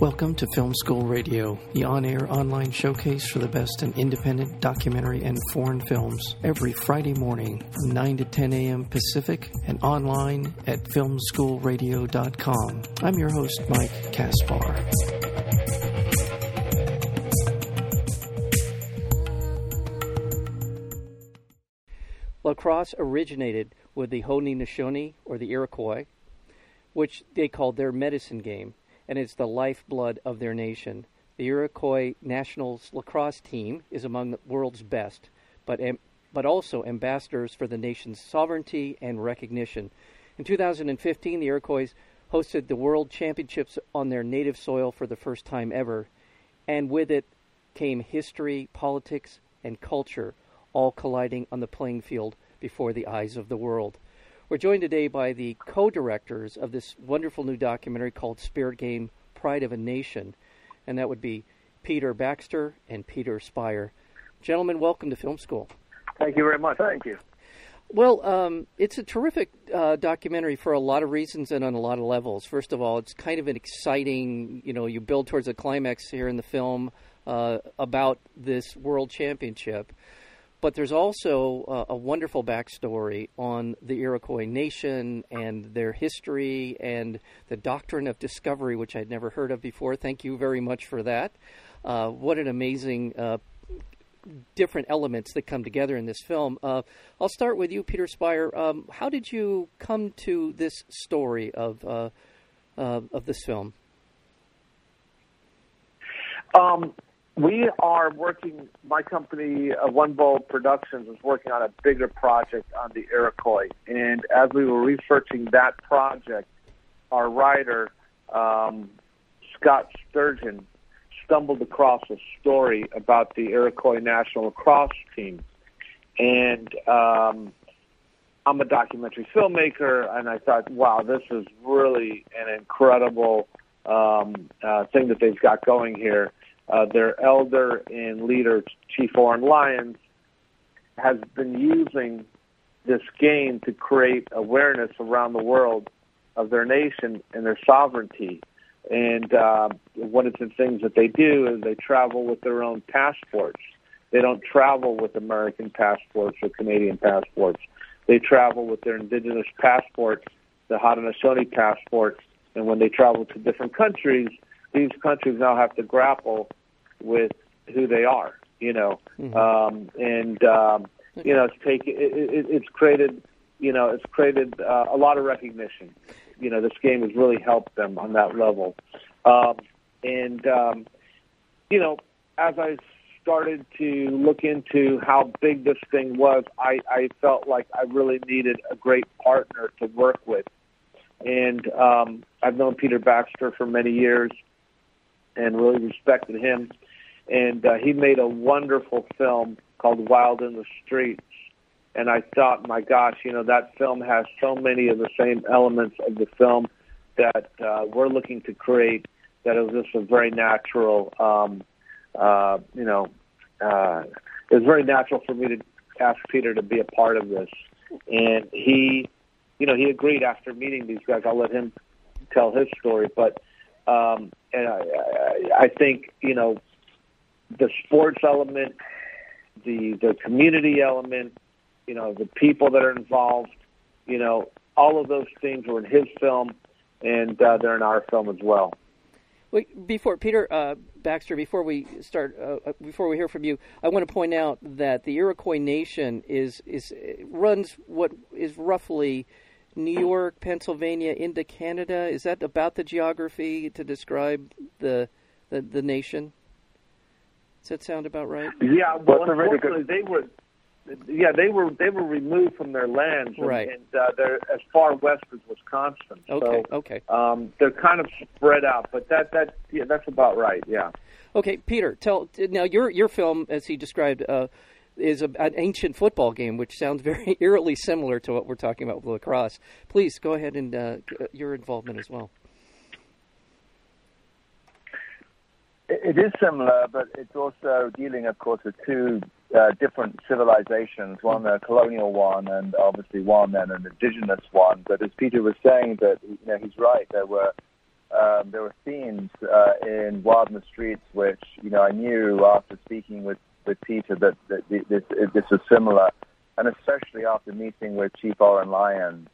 Welcome to Film School Radio, the on air online showcase for the best in independent documentary and foreign films, every Friday morning from 9 to 10 a.m. Pacific and online at filmschoolradio.com. I'm your host, Mike Kaspar. Lacrosse originated with the Haudenosaunee, or the Iroquois, which they called their medicine game and it's the lifeblood of their nation. The Iroquois national lacrosse team is among the world's best, but but also ambassadors for the nation's sovereignty and recognition. In 2015, the Iroquois hosted the World Championships on their native soil for the first time ever, and with it came history, politics, and culture, all colliding on the playing field before the eyes of the world. We're joined today by the co directors of this wonderful new documentary called Spirit Game Pride of a Nation, and that would be Peter Baxter and Peter Spirer. Gentlemen, welcome to Film School. Thank you very much. Thank you. Well, um, it's a terrific uh, documentary for a lot of reasons and on a lot of levels. First of all, it's kind of an exciting, you know, you build towards a climax here in the film uh, about this world championship. But there's also a, a wonderful backstory on the Iroquois nation and their history and the doctrine of discovery, which I'd never heard of before. Thank you very much for that. Uh, what an amazing uh, different elements that come together in this film. Uh, I'll start with you, Peter Spirer. Um, how did you come to this story of uh, uh, of this film? Um, we are working. My company, uh, One Bowl Productions, is working on a bigger project on the Iroquois. And as we were researching that project, our writer um, Scott Sturgeon stumbled across a story about the Iroquois national lacrosse team, and um, I'm a documentary filmmaker, and I thought, wow, this is really an incredible um, uh, thing that they've got going here uh, their elder and leader, Chief Oren Lyons, has been using this game to create awareness around the world of their nation and their sovereignty. And uh, one of the things that they do is they travel with their own passports. They don't travel with American passports or Canadian passports. They travel with their indigenous passports, the Haudenosaunee passports. And when they travel to different countries, these countries now have to grapple with who they are, you know, mm-hmm. um, and um, you know, it's taken, it, it, it's created, you know, it's created uh, a lot of recognition. You know, this game has really helped them on that level, um, and um, you know, as I started to look into how big this thing was, I, I felt like I really needed a great partner to work with. And um, I've known Peter Baxter for many years and really respected him and uh, he made a wonderful film called Wild in the Streets. And I thought, my gosh, you know, that film has so many of the same elements of the film that uh, we're looking to create. That it was just a very natural, um, uh, you know, uh, it was very natural for me to ask Peter to be a part of this. And he, you know, he agreed after meeting these guys. I'll let him tell his story, but um, and I, I think you know the sports element, the the community element, you know, the people that are involved, you know, all of those things were in his film, and uh, they're in our film as well. Wait, before Peter uh, Baxter, before we start, uh, uh before we hear from you, I want to point out that the Iroquois Nation is is runs what is roughly New York, Pennsylvania into Canada. Is that about the geography to describe the the, the nation? Does that sound about right? Yeah, well, unfortunately, they were. Yeah, they were they were removed from their lands, and, right. and uh, they're as far west as Wisconsin. Okay, so, okay. Um, they're kind of spread out, but that that yeah, that's about right. Yeah. Okay, Peter, tell now your your film, as he described, uh, is a, an ancient football game, which sounds very eerily similar to what we're talking about with lacrosse. Please go ahead and uh, your involvement as well. It is similar, but it's also dealing, of course, with two uh, different civilizations, one a colonial one and obviously one and an indigenous one. But as Peter was saying, that you know he's right. There were um, there were themes uh, in Wild in the Streets which you know I knew after speaking with, with Peter that, that this this was similar, and especially after meeting with Chief Oren Lyons.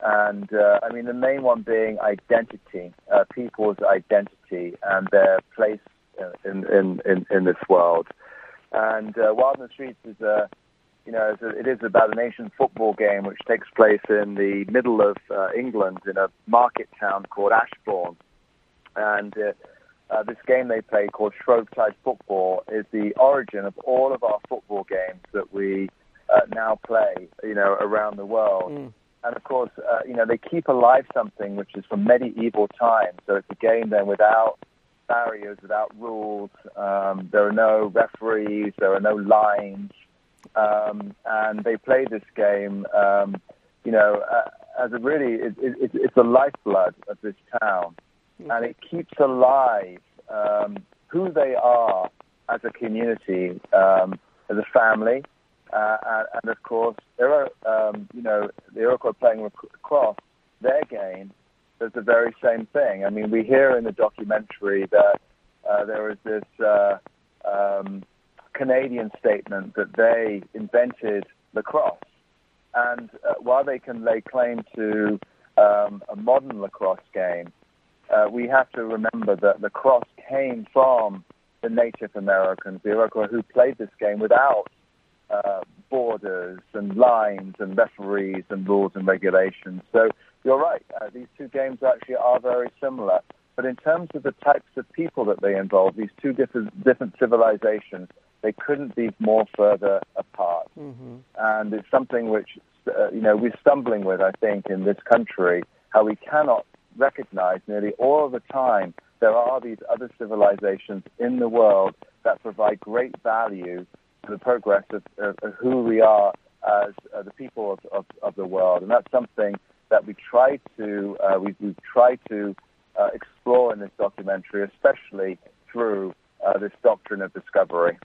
And uh, I mean, the main one being identity, uh, people's identity and their place in in in, in this world. And uh, Wild in the Streets is a you know, it is about a nation football game which takes place in the middle of uh, England in a market town called Ashbourne. And uh, uh, this game they play called Shrovetide Football is the origin of all of our football games that we uh, now play, you know, around the world. Mm. And of course, uh, you know, they keep alive something which is from medieval times. So it's a game then without barriers, without rules. Um, there are no referees, there are no lines um, and they play this game, um, you know, uh, as a really, it, it, it's the lifeblood of this town, mm-hmm. and it keeps alive um, who they are as a community, um, as a family, uh, and, of course, are, um, you know, the Iroquois playing lacrosse their game does the very same thing. I mean, we hear in the documentary that uh, there is this. Uh, um, Canadian statement that they invented lacrosse. And uh, while they can lay claim to um, a modern lacrosse game, uh, we have to remember that lacrosse came from the Native Americans, the Iroquois, who played this game without uh, borders and lines and referees and rules and regulations. So you're right, uh, these two games actually are very similar. But in terms of the types of people that they involve, these two different, different civilizations, they couldn't be more further apart. Mm-hmm. And it's something which, uh, you know, we're stumbling with, I think, in this country, how we cannot recognize nearly all the time there are these other civilizations in the world that provide great value the progress of, of, of who we are as uh, the people of, of, of, the world. And that's something that we try to, uh, we, we try to uh, explore in this documentary, especially through uh, this doctrine of discovery.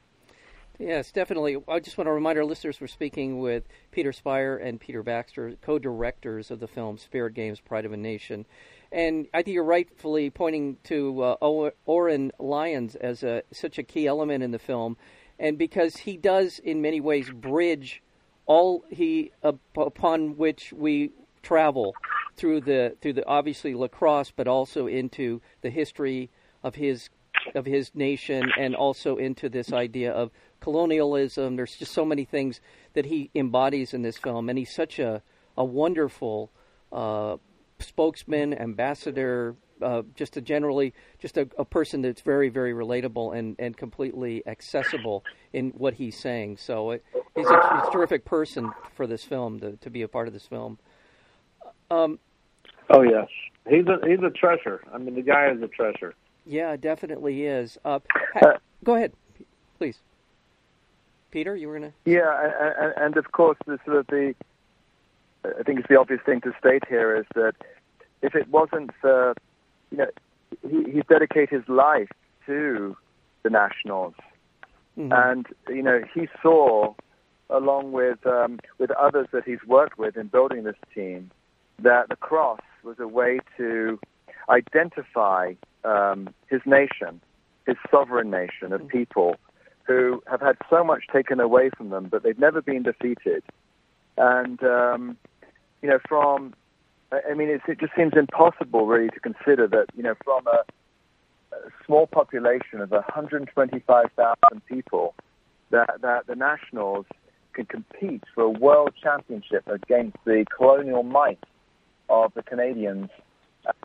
Yes, definitely. I just want to remind our listeners we're speaking with Peter Spirer and Peter Baxter, co directors of the film Spirit Games Pride of a Nation. And I think you're rightfully pointing to uh, Oren Lyons as a, such a key element in the film. And because he does, in many ways, bridge all he upon which we travel through the through the obviously lacrosse, but also into the history of his of his nation, and also into this idea of colonialism. There's just so many things that he embodies in this film, and he's such a a wonderful uh, spokesman, ambassador, uh, just a generally just a, a, person that's very very relatable and, and completely accessible in what he's saying. So it, he's, a, he's, a, terrific person for this film to, to be a part of this film. Um, oh yes, he's a he's a treasure. I mean, the guy is a treasure. Yeah, definitely is. Uh, uh, go ahead, please. Peter, you were gonna. Yeah, and, and of course, the sort of the, I think it's the obvious thing to state here is that if it wasn't for, you know, he, he dedicated his life to the Nationals, mm-hmm. and you know he saw, along with um, with others that he's worked with in building this team, that the cross was a way to identify um, his nation, his sovereign nation of mm-hmm. people who have had so much taken away from them, but they've never been defeated. And, um, you know, from, I mean, it just seems impossible really to consider that, you know, from a, a small population of 125,000 people, that, that the Nationals can compete for a world championship against the colonial might of the Canadians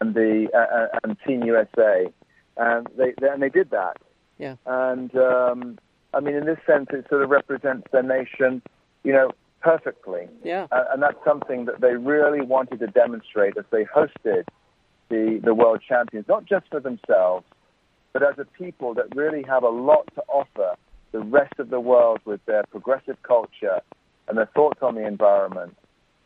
and the uh, and Team USA, and they, they and they did that. Yeah. And um, I mean, in this sense, it sort of represents their nation, you know, perfectly. Yeah. Uh, and that's something that they really wanted to demonstrate as they hosted the, the world champions, not just for themselves, but as a people that really have a lot to offer the rest of the world with their progressive culture and their thoughts on the environment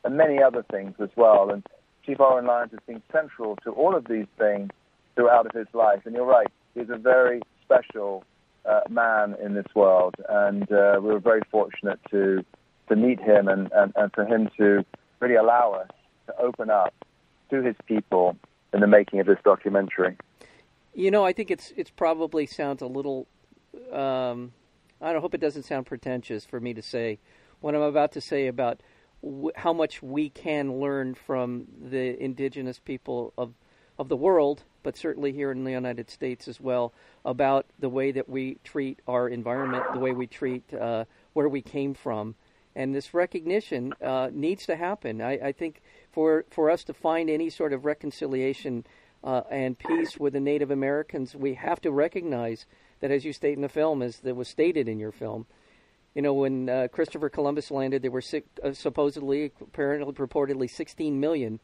and many other things as well. And Chief Oren Lyons has been central to all of these things throughout of his life. And you're right, he's a very special uh, man in this world, and uh, we were very fortunate to to meet him and, and, and for him to really allow us to open up to his people in the making of this documentary? You know, I think it's it's probably sounds a little. Um, I don't hope it doesn't sound pretentious for me to say what I'm about to say about w- how much we can learn from the indigenous people of of the world, but certainly here in the United States as well, about the way that we treat our environment, the way we treat uh, where we came from, and this recognition uh, needs to happen. I, I, think for for us to find any sort of reconciliation uh, and peace with the Native Americans, we have to recognize that, as you state in the film, as that was stated in your film, you know, when uh, Christopher Columbus landed, there were six, uh, supposedly, apparently, purportedly 16 million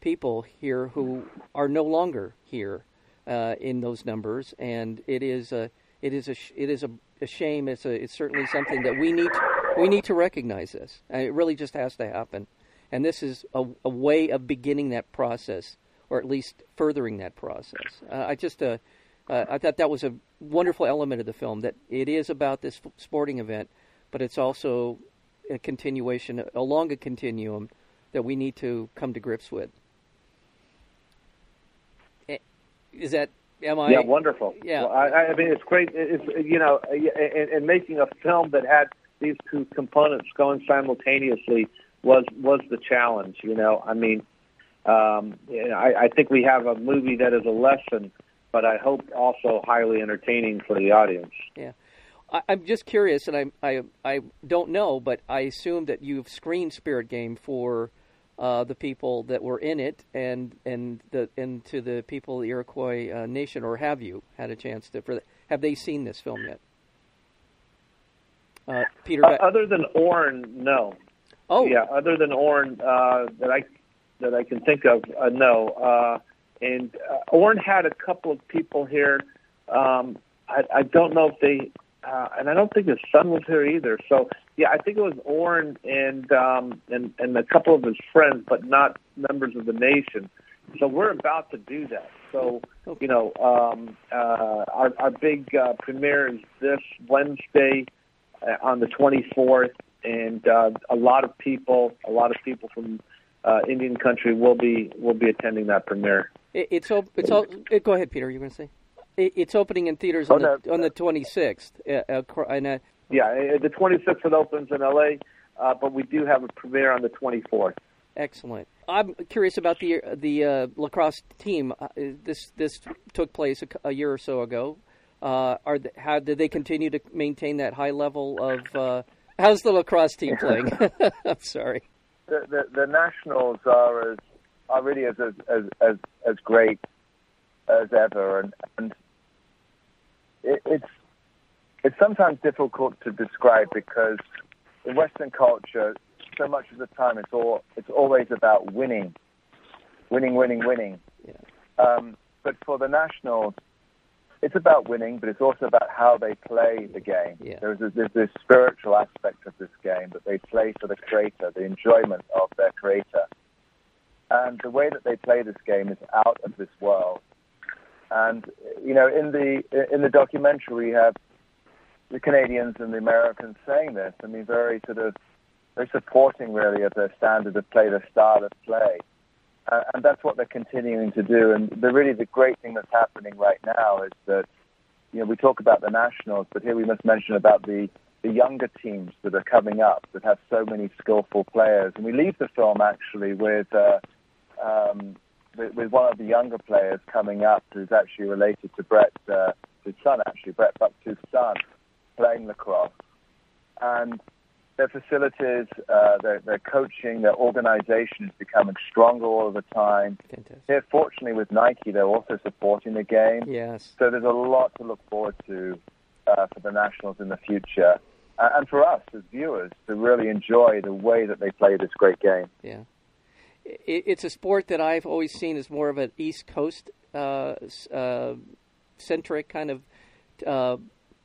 people here who are no longer here uh, in those numbers, and it is a it is a it is a, a shame. It's a it's certainly something that we need to, we need to recognize this. And it really just has to happen, and this is a, a way of beginning that process, or at least furthering that process. Uh, I just uh, uh, I thought that was a wonderful element of the film that it is about this sporting event, but it's also a continuation along a continuum that we need to come to grips with. Is that am I? Yeah, wonderful. Yeah, well, I, I mean it's great. It's you know, and making a film that had these two components going simultaneously was was the challenge. You know, I mean, um, I, I think we have a movie that is a lesson, but I hope also highly entertaining for the audience. Yeah. I'm just curious, and I, I I don't know, but I assume that you've screened Spirit Game for uh, the people that were in it and and the and to the people of the Iroquois uh, Nation, or have you had a chance to? For the, have they seen this film yet? Uh, Peter, uh, other than Oren, no. Oh, yeah. Other than Oren, uh, that I that I can think of, uh, no. Uh, and uh, Oren had a couple of people here. Um, I, I don't know if they uh, and I don't think his son was here either. So yeah, I think it was Oren and um, and and a couple of his friends, but not members of the nation. So we're about to do that. So you know, um, uh, our our big uh, premiere is this Wednesday on the 24th, and uh, a lot of people, a lot of people from uh, Indian country will be will be attending that premiere. It, it's all, it's all. Go ahead, Peter. You're going to say. It's opening in theaters on, oh, the, on the 26th. Uh, uh, and, uh, yeah, the 26th it opens in LA, uh, but we do have a premiere on the 24th. Excellent. I'm curious about the the uh, lacrosse team. Uh, this this took place a, a year or so ago. Uh, are how did they continue to maintain that high level of? Uh, how's the lacrosse team playing? I'm sorry. The, the, the nationals are as are really as as as as great as ever, and, and it, it's it's sometimes difficult to describe because in Western culture, so much of the time it's all it's always about winning, winning, winning, winning. Yeah. Um, but for the Nationals, it's about winning, but it's also about how they play the game. Yeah. There's, a, there's this spiritual aspect of this game that they play for the creator, the enjoyment of their creator. And the way that they play this game is out of this world. And you know, in the in the documentary, we have the Canadians and the Americans saying this. I mean, very sort of very supporting, really, of their standard of play, their style of play, uh, and that's what they're continuing to do. And the really the great thing that's happening right now is that you know we talk about the nationals, but here we must mention about the the younger teams that are coming up that have so many skillful players. And we leave the film actually with uh, um, with, one of the younger players coming up who's actually related to Brett, uh, his son actually, Brett Buck's son, playing lacrosse. And their facilities, uh, their, their coaching, their organization is becoming stronger all the time. Fantastic. Here, fortunately, with Nike, they're also supporting the game. Yes. So there's a lot to look forward to uh, for the Nationals in the future. And for us as viewers to really enjoy the way that they play this great game. Yeah it's a sport that I've always seen as more of an East Coast uh, uh, centric kind of uh,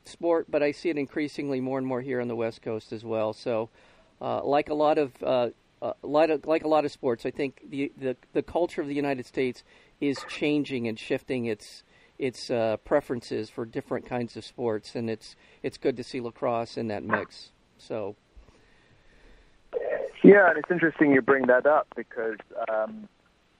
sport, but I see it increasingly more and more here on the West Coast as well. So, uh, like a lot of uh, uh, like, a, lot of sports, I think the, the the culture of the United States is changing and shifting its its preferences for different kinds of sports, and it's it's good to see lacrosse in that mix. So. Yeah, and it's interesting you bring that up because um,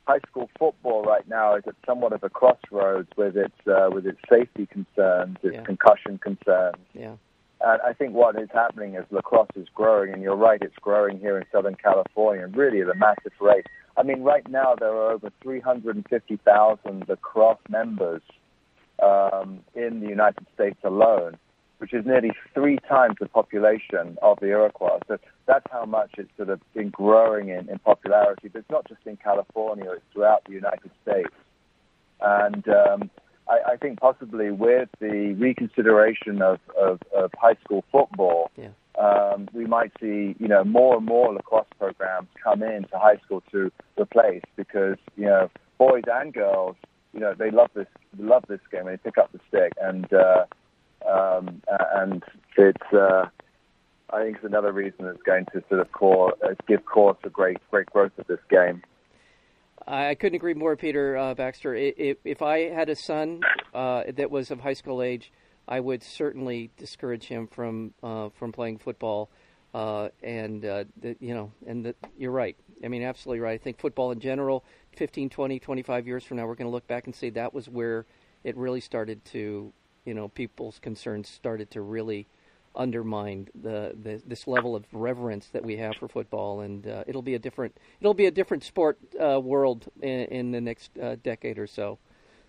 high school football right now is at somewhat of a crossroads with its uh, with its safety concerns, its Yeah. concussion concerns. Yeah. And I think what is happening is lacrosse is growing, and you're right, it's growing here in Southern California, really at a massive rate. I mean, right now there are over 350,000 lacrosse members um, in the United States alone, which is nearly three times the population of the Iroquois. So that's how much it's sort of been growing in, in popularity. But it's not just in California; it's throughout the United States. And um, I, I think possibly with the reconsideration of, of, of high school football, Yeah. um, we might see you know more and more lacrosse programs come into high school to replace because you know boys and girls you know they love this love this game and they pick up the stick and uh, um, and it's uh, I think it's another reason it's going to sort of core, uh, give course a great great growth of this game. I couldn't agree more, Peter uh, Baxter. If, if I had a son uh, that was of high school age, I would certainly discourage him from uh, from playing football. Uh, and uh, the, you know, and the, you're right. I mean, absolutely right. I think football in general, 15, 20, 25 years from now, we're going to look back and say that was where it really started to, you know, people's concerns started to really undermine the, the this level of reverence that we have for football, and uh, it'll be a different it'll be a different sport uh, world in, in the next uh, decade or so.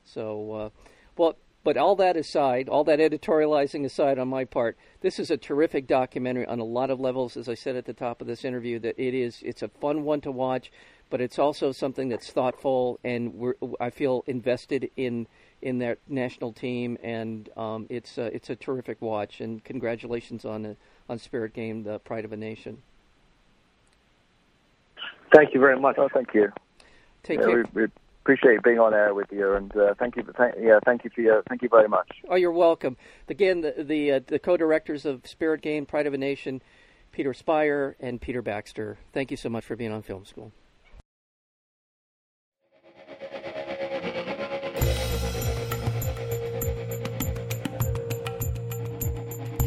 So, uh, well, but all that aside, all that editorializing aside on my part, this is a terrific documentary on a lot of levels. As I said at the top of this interview, that it is it's a fun one to watch, but it's also something that's thoughtful, and we're, I feel invested in in that national team, and um, it's a, it's a terrific watch. And congratulations on uh, on Spirit Game, the Pride of a Nation. Thank you very much. Oh, thank you. Take Yeah, care. we, we appreciate being on air with you, and uh, thank you. For, thank, yeah, thank you for your, thank you very much. Oh, you're welcome. Again, the the, uh, the co-directors of Spirit Game, Pride of a Nation, Peter Spirer and Peter Baxter. Thank you so much for being on Film School.